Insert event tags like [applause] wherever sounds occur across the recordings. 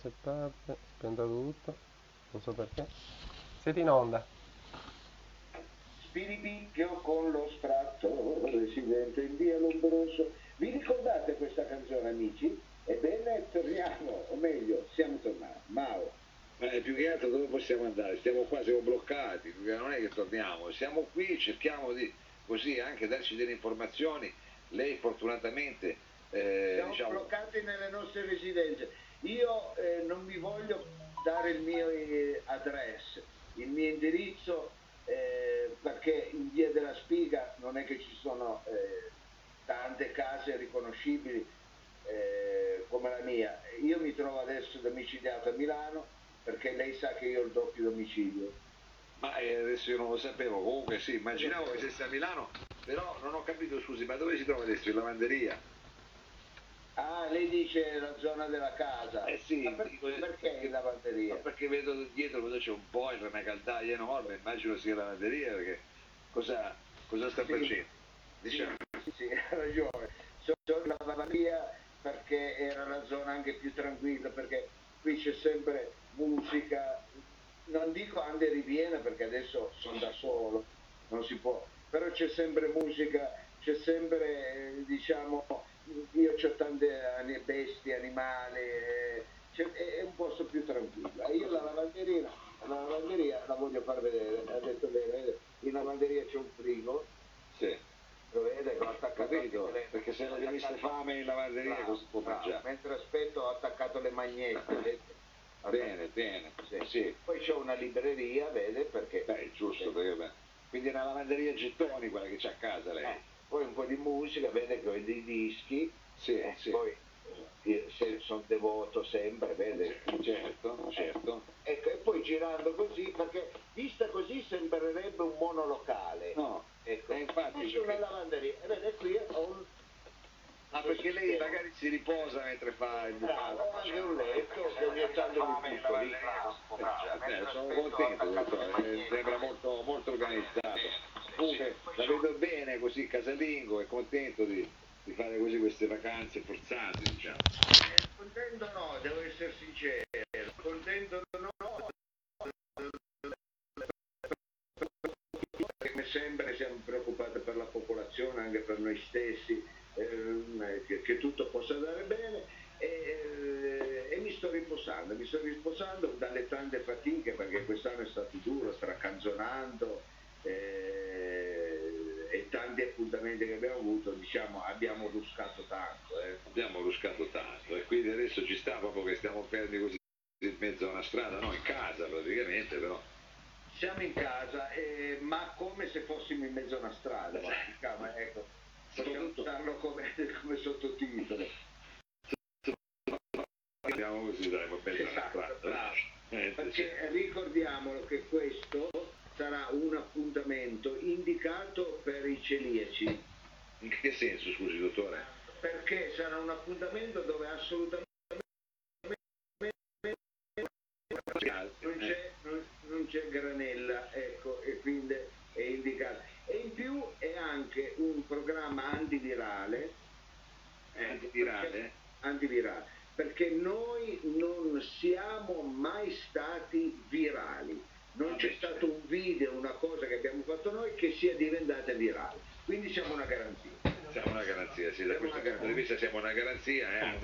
se parte, spento tutto, non so perché. Siete in onda. Spiripicchio con lo stratto, residente in via Lombroso. Vi ricordate questa canzone, amici? Ebbene, torniamo, o meglio, siamo tornati. Mao. Eh, più che altro dove possiamo andare? Stiamo qua, siamo bloccati, non è che torniamo, siamo qui, cerchiamo di così anche darci delle informazioni. Lei fortunatamente... Eh, siamo diciamo... bloccati nelle nostre residenze. Io eh, non vi voglio dare il mio eh, address, il mio indirizzo, eh, perché in via della Spiga non è che ci sono eh, tante case riconoscibili eh, come la mia. Io mi trovo adesso domiciliato a Milano perché lei sa che io ho il doppio domicilio. Ma eh, adesso io non lo sapevo, comunque sì, immaginavo che fosse a Milano, però non ho capito, scusi, ma dove si trova adesso? In lavanderia? Ah, lei dice la zona della casa. Eh sì, ma per, dico, perché, perché in lavanderia? perché vedo dietro quando c'è un boiler, una caldaia enorme, immagino sia lavanderia, perché cosa, cosa sta sì. facendo? Diciamo. Sì, sì, [laughs] ha ragione. Sono in lavanderia perché era la zona anche più tranquilla, perché qui c'è sempre musica, non dico Ande Riviera perché adesso sono da solo, non si può, però c'è sempre musica, c'è sempre, eh, diciamo, io ho tante bestie, animali, eh, è un posto più tranquillo. Io la lavanderia, la lavanderia la voglio far vedere, ha detto bene, in lavanderia c'è un frigo. Sì. Lo vede, ho attaccato Capito, le, perché se non avesse fame in lavanderia bravo, cosa può mangiare? Mentre aspetto ho attaccato le magnette. [laughs] bene, bene. Sì. Sì. Poi c'è una libreria, vede, perché... Beh, giusto, perché beh. Quindi è una lavanderia gettoni quella che c'è a casa lei. Eh poi un po' di musica, vede che ho dei dischi, sì, eh, sì. poi eh, sono devoto sempre, vede? Certo, certo. Ecco, e poi girando così, perché vista così sembrerebbe un monolocale. No, ecco. E infatti... C'è una lavanderia, e vede qui ho un... Ah, perché lei magari si riposa mentre fa il bucato. Ho anche un letto che ogni tanto mi butto lì. Eh, sono contento, dottore, sembra molto, molto organizzato comunque la vedo bene così casalingo e contento di, di fare così queste vacanze forzate diciamo. Eh, contento no, devo essere sincero, contento no, come sempre siamo preoccupati per la popolazione, anche per noi stessi, eh, che, che, tutto possa andare bene. E, eh, e, mi sto riposando, mi sto riposando dalle tante fatiche perché quest'anno è stato duro, stracanzonando eh, e tanti appuntamenti che abbiamo avuto, diciamo, abbiamo ruscato tanto. Eh. Abbiamo ruscato tanto e quindi adesso ci sta proprio che stiamo fermi così in mezzo a una strada, no, in casa praticamente però. Siamo in casa, eh, ma come se fossimo in mezzo a una strada, ma, ecco, possiamo usarlo come, [laughs] come sottotitolo. Andiamo così, dai, va bene. Esatto, eh, Perché ricordiamolo che questo sarà un appuntamento indicato per i celiaci. In che senso, scusi, dottore? Perché sarà un appuntamento dove assolutamente non c'è, non, non c'è granella, ecco, e quindi è indicato. E in più è anche un programma antivirale. Antivirale? Perché, antivirale, perché noi non siamo mai stati virali non c'è stato un video, una cosa che abbiamo fatto noi che sia diventata virale. Quindi siamo una garanzia. Siamo una garanzia, sì, da questo punto di vista siamo una garanzia eh,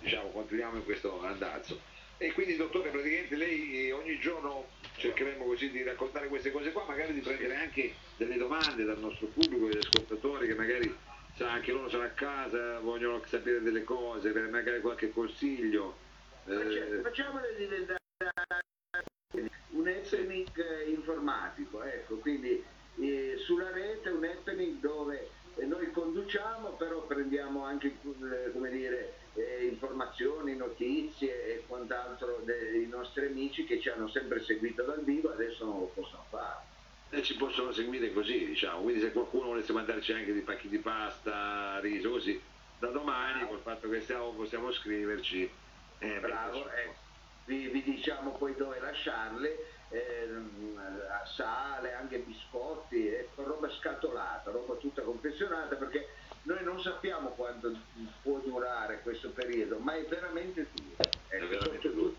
diciamo, continuiamo in questo andazzo. E quindi dottore, praticamente lei eh, ogni giorno cercheremo così di raccontare queste cose qua, magari di prendere anche delle domande dal nostro pubblico, degli ascoltatori che magari sa, anche loro sono a casa, vogliono sapere delle cose, per magari qualche consiglio. Eh... Facciamole diventare informatico, ecco, quindi eh, sulla rete un happening dove eh, noi conduciamo, però prendiamo anche eh, come dire, eh, informazioni, notizie e quant'altro dei nostri amici che ci hanno sempre seguito dal vivo, adesso non lo possono fare. E ci possono seguire così, diciamo, quindi se qualcuno volesse mandarci anche dei pacchi di pasta, riso, così, da domani, col fatto che stiamo, possiamo scriverci. Eh, Bravo, ecco vi, vi diciamo poi dove lasciarle, eh, sale, anche biscotti, ecco, roba scatolata, roba tutta confezionata perché noi non sappiamo quanto può durare questo periodo, ma è veramente duro. È veramente duro.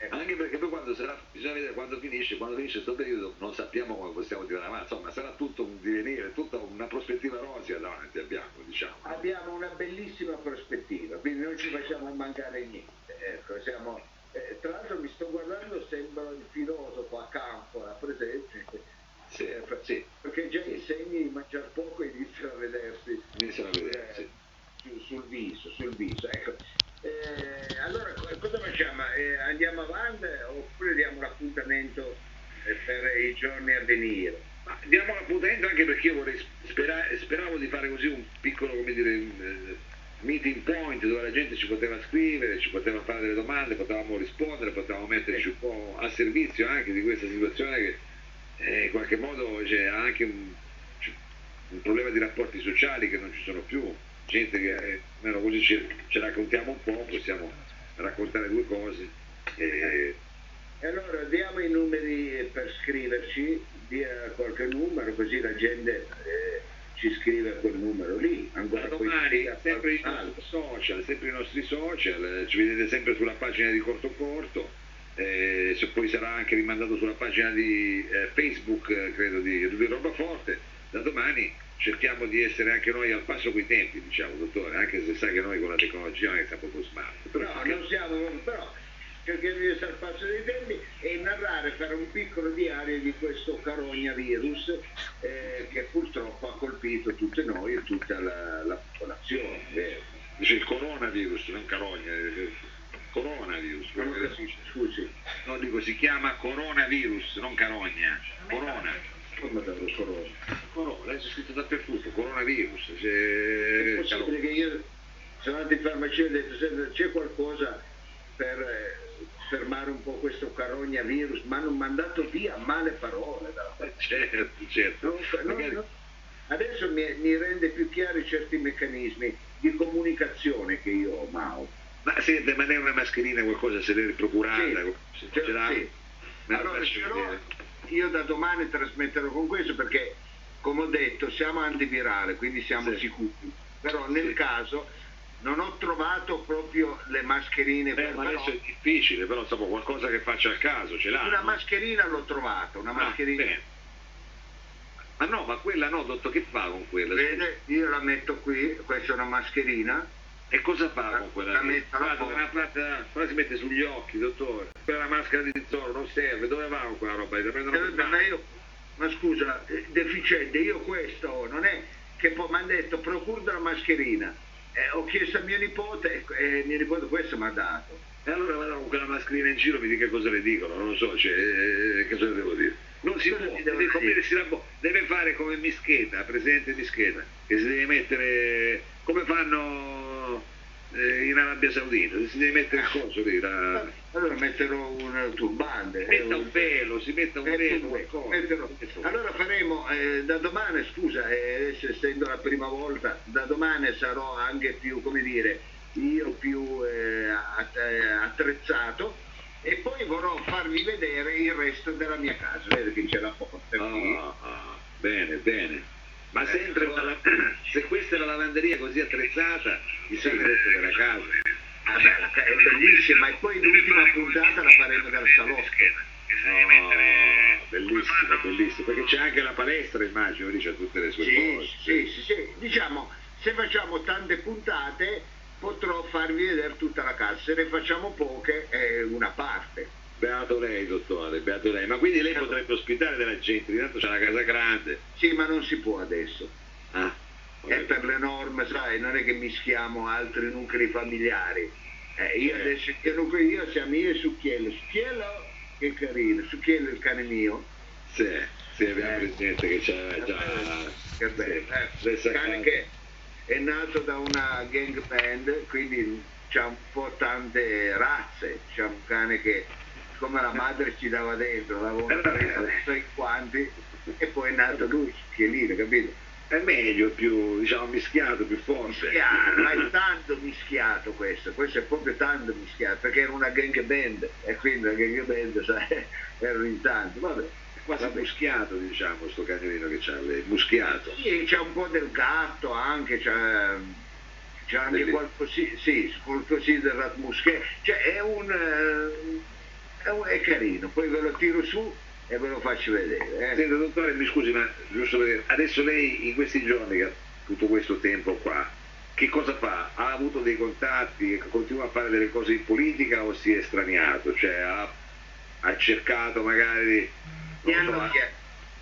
Ecco. Anche perché poi quando sarà, bisogna vedere quando finisce, quando finisce questo periodo non sappiamo come possiamo tirare avanti, insomma sarà tutto un divenire, tutta una prospettiva rosea davanti abbiamo, diciamo. Abbiamo una bellissima prospettiva, quindi non ci facciamo mancare niente. Andiamo avanti oppure diamo l'appuntamento eh, per i giorni a venire? Ma diamo l'appuntamento anche perché io vorrei spera, speravo di fare così un piccolo come dire, eh, meeting point dove la gente ci poteva scrivere, ci poteva fare delle domande, potevamo rispondere, potevamo metterci un po' a servizio anche di questa situazione che eh, in qualche modo c'è anche un, un problema di rapporti sociali che non ci sono più gente che almeno così ci, ci, raccontiamo un po', possiamo raccontare due cose. E... e allora diamo i numeri per scriverci, dia qualche numero così la gente eh, ci scrive a quel numero lì. Ancora domani sempre i social, sempre i nostri social, ci vedete sempre sulla pagina di Corto Corto. Eh, se poi sarà anche rimandato sulla pagina di eh, Facebook, eh, credo, di, di Roba Forte, da domani cerchiamo di essere anche noi al passo coi tempi, diciamo, dottore, anche se sa che noi con la tecnologia non è proprio smart. Però, no, non siamo, però cerchiamo di essere al passo dei tempi e narrare, fare un piccolo diario di questo carognavirus eh, che purtroppo ha colpito tutte noi e tutta la, la popolazione. Eh. Dice il coronavirus, non carogna. Coronavirus. Scusi. No, dico, si chiama coronavirus, non carogna. Corona. Come dato corona? Corona, c'è scritto dappertutto, coronavirus. C'è... È possibile che io sono andato in farmacia e ho detto c'è qualcosa per eh, fermare un po' questo carogna virus, ma hanno mandato via male parole. Da... [laughs] Certo, certo. No, no, no. Adesso mi, mi, rende più chiari certi meccanismi di comunicazione che io ho, Mao. Ma sente, ma lei una mascherina qualcosa se l'è procurata? Sì, ce, ce l'ha? Sì. Allora, però, io da domani trasmetterò con questo perché, come ho detto, siamo antivirale, quindi siamo sì. sicuri. Però nel sì. caso non ho trovato proprio le mascherine. Beh, ma adesso è difficile, però insomma qualcosa che faccia al caso, ce l'ha. Una mascherina l'ho trovata, una ah, mascherina. Bene. Ma no, ma quella no, dottor, che fa con quella? Vede, io la metto qui, questa è una mascherina e cosa fa con quella? La Guarda, una fatta, quella si mette sugli occhi, dottore. Quella maschera di zoro non serve, dove va con quella roba? Eh, ma, io, ma scusa, eh, deficiente, io questo non è che poi mi hanno detto procura la mascherina. Eh, ho chiesto a mio nipote e mio nipote questo mi ha dato. E allora vado con quella mascherina in giro, mi dica cosa le dicono, non lo so, cioè, eh, che cosa devo dire? Non si può, deve, deve, fare come Mischeta, presente Mischeta, che si deve mettere, come fanno eh, in Arabia Saudita, si deve mettere il coso lì. La... Allora metterò un turbante. Metta un velo, si metta un velo. Metterò... Allora faremo, eh, da domani, scusa, eh, essendo la prima volta, da domani sarò anche più, come dire, io più eh, attrezzato e poi vorrò farvi vedere il resto della mia casa. Vedete che c'è la porta qui. Ah, ah, bene, bene. Ma se, entra una, [clears throat] se questa è la lavanderia così attrezzata, bisogna sì. della casa. Ah, beh, è bellissima e poi l'ultima puntata la faremo dal salotto. Oh, bellissimo, bellissimo, perché c'è anche la palestra, immagino, lì c'è tutte le sue sì, cose. Sì, sì, sì, diciamo, se facciamo tante puntate potrò farvi vedere tutta la casa, se ne facciamo poche è una parte. Beato lei, dottore, beato lei. Ma quindi lei potrebbe ospitare della gente, intanto c'è una casa grande. Sì, ma non si può adesso. Ah, è per le norme, sai, non è che mischiamo altri nuclei familiari. Eh, io eh. adesso, io, io siamo io e Succhiello. Succhiello che carino, Succhiello è il cane mio. Sì, sì, abbiamo eh. presente che c'è già... Che bello. Sì, eh, cane che è nato da una gang band, quindi c'ha un po' tante razze. C'è un cane che come la madre ci dava dentro, l'avevo preso, non so quanti, e poi è nato lui, Chielino, capito? È meglio, più diciamo mischiato, più forte. Mischiato, ma è tanto mischiato questo, questo è proprio tanto mischiato, perché era una gang band, e quindi la gang band, sai, [laughs] erano in tanto, vabbè. quasi Vabbè. muschiato, diciamo, sto cagnolino che c'ha muschiato. Sì, c'è un po' del gatto anche, c'è, c'è anche Belli- qualcosì, sì, qualcosì del ratmusche, cioè è un, eh, è carino, poi ve lo tiro su e ve lo faccio vedere. eh. Senta, dottore, mi scusi, ma giusto per adesso lei in questi giorni, tutto questo tempo qua, che cosa fa? Ha avuto dei contatti, continua a fare delle cose in politica o si è straniato? Cioè ha, ha cercato magari... Mi so, hanno, ma- chie-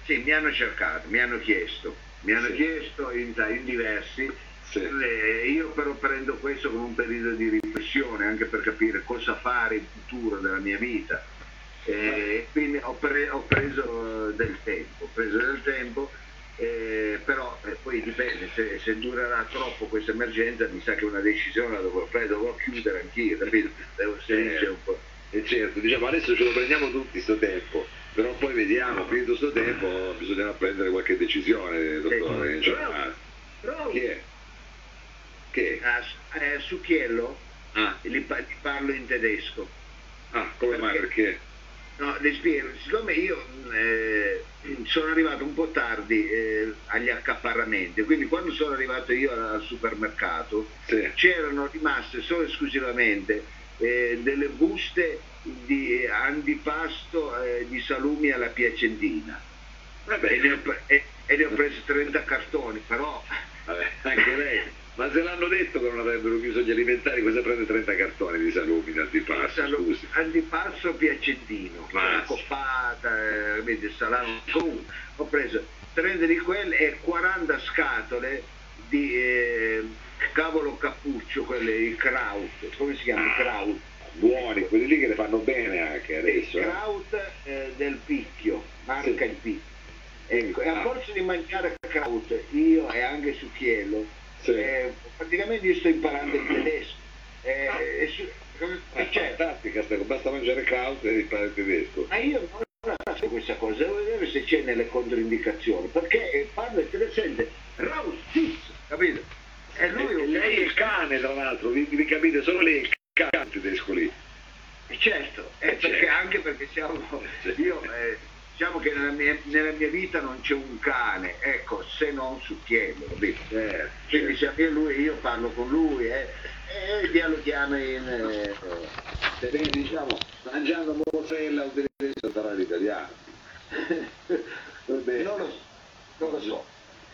sì, mi hanno cercato, mi hanno chiesto, mi hanno Sì. chiesto in, in diversi, Sì. eh, io però prendo questo come un periodo di riflessione anche per capire cosa fare in futuro della mia vita. Eh, quindi ho, pre- ho preso eh, del tempo, ho preso del tempo, eh, però eh, poi dipende, se, se durerà troppo questa emergenza mi sa che una decisione la dovrò prendere, dovrò chiudere anch'io, [laughs] capito? Devo stringere un po'. E certo, diciamo adesso ce lo prendiamo tutti sto tempo, però poi vediamo, finito sto tempo bisognerà prendere qualche decisione, dottore. Eh, Cioè, però- ah, però- chi è? Che? Ah, eh, su Chiello Ah, li, li parlo in tedesco. ah, come mai? Perché? No, le spiego, siccome io eh, sono arrivato un po' tardi eh, agli accaparramenti, quindi quando sono arrivato io al supermercato Sì. c'erano rimaste solo e esclusivamente eh, delle buste di antipasto eh, di salumi alla piacentina Vabbè, e ne, ho, e- e ne ho preso 30 cartoni, però vabbè, [laughs] anche lei. Ma se l'hanno detto che non avrebbero chiuso gli alimentari, cosa prende 30 cartoni di salumi in antipasto, Salu- scusi? antipasto piacentino, coppata, eh, vedi, salame. Comunque, ho preso 30 di quelle e 40 scatole di eh, cavolo cappuccio, quelle, il kraut, come si chiama? Il kraut. Buoni, quelli lì che le fanno bene anche adesso. eh. kraut eh, del picchio, marca Sì. il picchio. Ecco, e a Ah. forza di mangiare kraut, io e anche Succhiello, Sì. eh, praticamente io sto imparando il tedesco. Eh, e su- È e certo, fantastica sta basta mangiare caos e imparare il tedesco. Ma io non la so questa cosa, devo vedere se c'è nelle controindicazioni, perché eh, parla e te le sente Raus Fitz, capito? E lui E lei è il cane, tra l'altro, vi, vi capite? Solo lei è il cane il tedesco lì. Eh, certo, eh, Eh, perché certo. anche perché siamo, [laughs] io eh, diciamo che nella mia, nella mia vita non c'è un cane, ecco, se non su capito? Eh, Quindi se anche lui, io parlo con lui eh, e dialoghiamo in... eh, lei, diciamo, mangiando mozzarella o tedesco sarà l'italiano. [laughs] Non, lo, non lo so.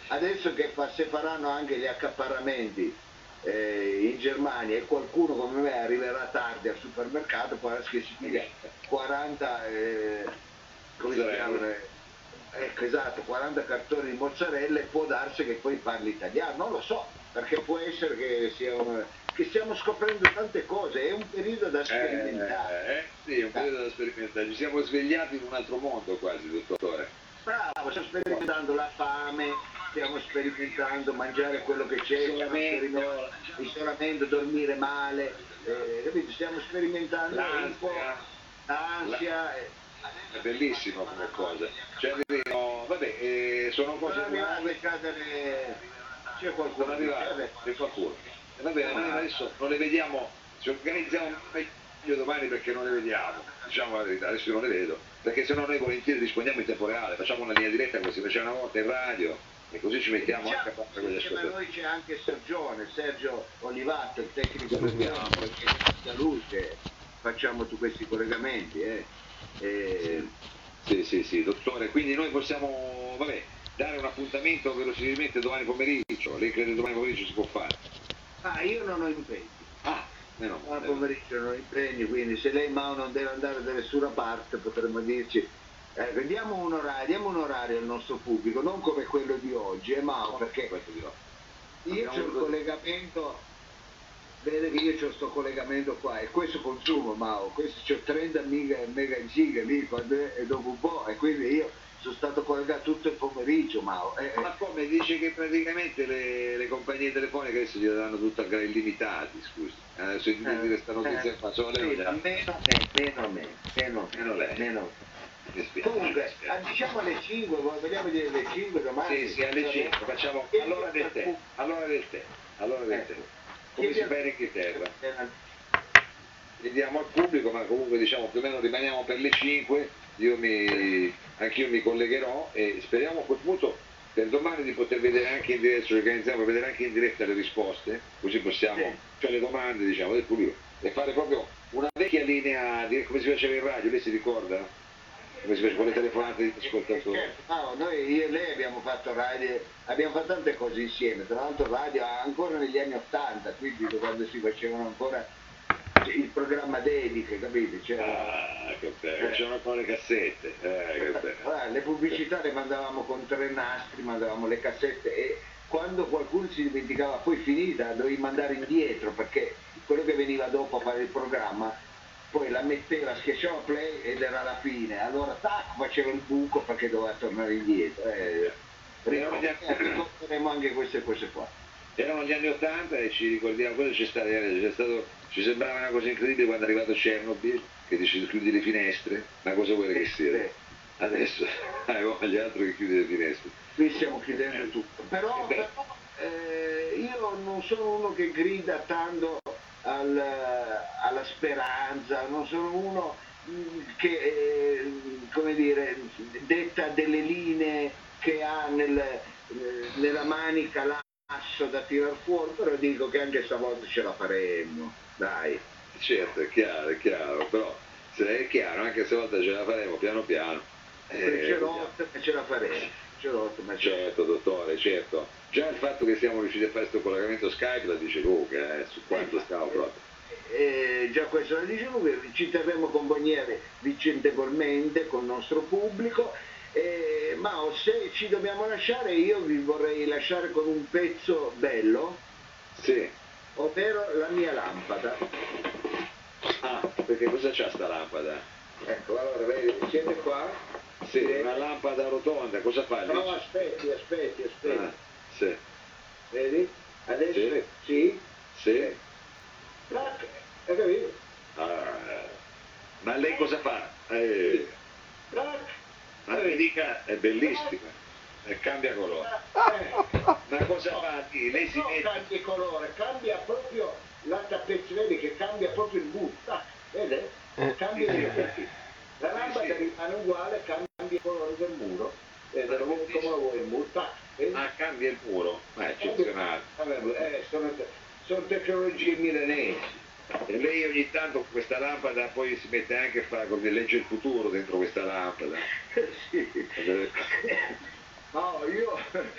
Adesso che fa- se faranno anche gli accaparramenti eh, in Germania e qualcuno come me arriverà tardi al supermercato, essere che si piglia 40, eh, come si? Ecco, esatto, 40 cartoni di mozzarella e può darsi che poi parli italiano, non lo so, perché può essere che, sia un- che stiamo scoprendo tante cose, è un periodo da sperimentare. Eh, eh, sì, è un periodo da sperimentare. Ci siamo svegliati in un altro mondo quasi, dottore. Bravo, stiamo sperimentando la fame, stiamo sperimentando mangiare quello che c'è, stiamo Isolamento. sperimentando isolamento, dormire male, eh, capito? Stiamo sperimentando un po' L'ansia. l'ansia. È bellissimo come cosa. Cioè, no, vabbè, eh, sono cose nuove. delle... c'è qualcuno che arrivati, c'è, qualcuno. Va bene, noi adesso non le vediamo, ci organizziamo meglio domani perché non le vediamo, diciamo la verità, adesso io non le vedo, perché se no noi volentieri risponiamo in tempo reale, facciamo una linea diretta come si faceva una volta in radio e così ci mettiamo anche a parte con gli Insieme a ascoltatori. noi c'è anche Sergione, Sergio Olivato, il tecnico di campo, perché che facciamo tutti questi collegamenti. eh. Eh, Sì, sì, sì, dottore, quindi noi possiamo, vabbè, dare un appuntamento verosimilmente domani pomeriggio, lei crede domani pomeriggio si può fare? ah, io non ho impegni. Ah, meno male. pomeriggio, non ho impegni, quindi se lei Mao non deve andare da nessuna parte potremmo dirci, ecco, diamo un orario, diamo un orario al nostro pubblico, non come quello di oggi, eh Mao, perché io ho il collegamento, vede che io ho questo collegamento qua e questo consumo Mao, questo c'ho 30 mega, mega giga lì quando è, e dopo un po' e quindi io sono stato collegato tutto il pomeriggio Mao. eh, eh. Ma come dice che praticamente le, le compagnie telefoniche adesso gli daranno tutto a illimitati, scusi. Adesso in Eh, dire sta notizia eh, qua, solo lei meno me, meno me, meno, Meno lei. meno. spiace, Comunque, ah, diciamo alle 5, vogliamo dire alle 5 domani? Sì, sì, alle 5 facciamo all'ora del tè, pubblico. all'ora del tè, all'ora del tè. Come si fa in Inghilterra? chiediamo al pubblico, ma comunque diciamo più o meno rimaniamo per le 5, io mi, anch'io mi collegherò e speriamo a quel punto per domani di poter vedere anche in diretta, ci organizziamo per vedere anche in diretta le risposte, così possiamo, Sì. cioè le domande diciamo del pubblico, e fare proprio una vecchia linea come si faceva in radio, lei si ricorda? Come telefonate di ascoltatori? Certo, no, noi io e lei abbiamo fatto radio, abbiamo fatto tante cose insieme, tra l'altro radio ancora negli anni Ottanta, quindi quando si facevano ancora il programma dediche, capite? C'era- Ah, che bello, c'erano ancora le cassette, eh, bello. Guarda, le pubblicità le mandavamo con tre nastri, mandavamo le cassette e quando qualcuno si dimenticava poi finita dovevi mandare indietro perché quello che veniva dopo a fare il programma poi la metteva, schiacciava play ed era la fine, allora tac faceva il buco perché doveva tornare indietro. Eh, ricorderemo anche queste cose qua. Erano gli anni Ottanta e ci ricordiamo, cosa c'è stato, c'è stato, ci sembrava una cosa incredibile quando è arrivato Chernobyl, che dice chiudi le finestre, ma cosa vuole che sia? Eh, Adesso [laughs] hai voglia altro che chiudi le finestre. qui stiamo chiudendo tutto. Però, Beh. però, eh, io non sono uno che grida tanto al- alla speranza, non sono uno mm, che, eh, come dire, detta delle linee che ha nel, eh, nella manica l'asso da tirar fuori, però dico che anche stavolta ce la faremo, dai. Certo, è chiaro, è chiaro, però se è chiaro, anche se volta ce la faremo piano piano. Eh, ce ce la faremo, ce l'ho, ma. Certo, dottore, certo. Già il fatto che siamo riusciti a fare questo collegamento Skype la dice lunga, eh, su quanto stiamo proprio. Eh, già questo lo dice lui, ci terremo compagnia vicendevolmente con il nostro pubblico, eh, ma se ci dobbiamo lasciare io vi vorrei lasciare con un pezzo bello, Sì. ovvero la mia lampada. Ah, perché cosa c'ha sta lampada? Ecco, allora vedi, siete qua? Sì, una lampada rotonda, cosa fa lì? No, aspetti, aspetti, aspetti. Ah, sì, Vedi? Adesso Sì. sì. sì. Tac, hai capito? Ah, ma lei cosa fa? Eh, Tac. ma mi dica, è bellissima, e cambia colore. Eh. Ma cosa fa? lì? Lei si non mette... cambia colore, cambia proprio la tappezza, vedi che cambia proprio il tac, vede? Cambia il mood. La lampada rimane uguale, cambia il colore del muro? Lo vuoi come il mood, tac, vedi? Ah, cambia il muro, ma è eccezionale. Vabbè, eh, sono, sono tecnologie milanesi. E lei ogni tanto con questa lampada poi si mette anche a fare come legge il futuro dentro questa lampada. [laughs] sì. No, io [laughs]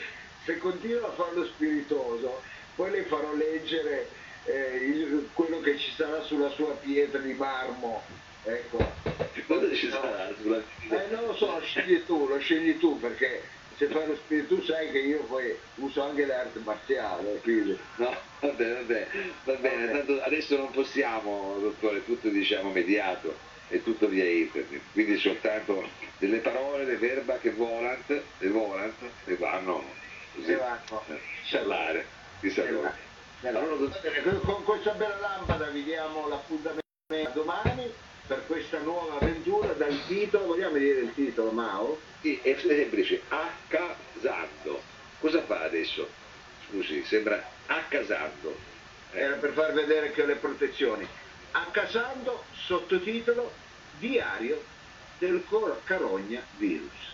se continuo a farlo spiritoso, poi le farò leggere eh, il- quello che ci sarà sulla sua pietra di marmo. Ecco. Cosa ci sarà sulla Eh, non lo so, scegli tu, lo scegli tu perché se fai lo spirito tu sai che io poi uso anche l'arte marziale, quindi. No, vabbè, vabbè, va bene, tanto adesso non possiamo, dottore, tutto diciamo mediato, è tutto via internet, quindi soltanto delle parole, le verba che volant, le volant, e vanno così, E eh, sciallare, di sapore. Allora, Con questa bella lampada vi diamo l'appuntamento domani per questa nuova avventura dal titolo, vogliamo dire il titolo Mao? Sì, è semplice, accasando. Cosa fa adesso? Scusi, sembra accasando. Eh, Era per far vedere che ho le protezioni. Accasando, sottotitolo, diario del cor- carogna virus.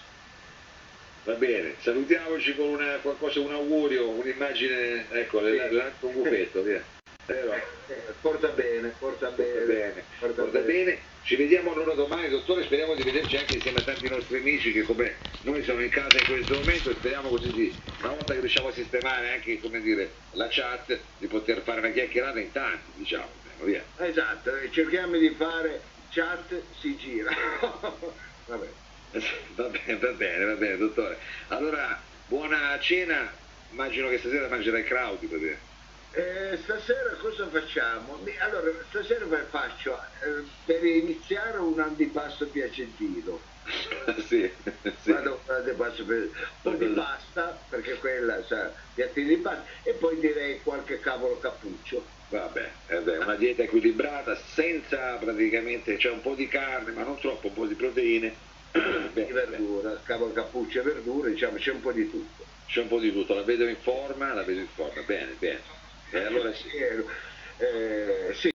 Va bene, salutiamoci con una, qualcosa, un augurio, un'immagine, ecco, le lancio un buffetto, via. Vero? Eh, porta bene, porta bene. Va bene, porta va bene. Ci vediamo allora domani, dottore, speriamo di vederci anche insieme a tanti nostri amici che come noi sono in casa in questo momento e speriamo così di, una volta che riusciamo a sistemare anche, come dire, la chat, di poter fare una chiacchierata in tanti, diciamo, via. Esatto, eh, cerchiamo di fare chat, si gira. [laughs] Vabbè. Va bene, va bene, va bene, dottore. Allora, buona cena, immagino che stasera mangerai crauti, per dire. Eh, stasera cosa facciamo? Allora, stasera fa- faccio eh, per iniziare un antipasto piacentino. [laughs] sì, sì. Vado un antipasto per un po' di pasta, perché quella sa, piattini di pasta, e poi direi qualche cavolo cappuccio. Vabbè, beh, una dieta equilibrata, senza praticamente, c'è un po' di carne, ma non troppo, un po' di proteine. [coughs] Beh, di beh, verdura, cavolo cappuccio e verdura, diciamo, c'è un po' di tutto. c'è un po' di tutto, la vedo in forma, la vedo in forma, bene, bene. E allora sì. Eh, eh, sì,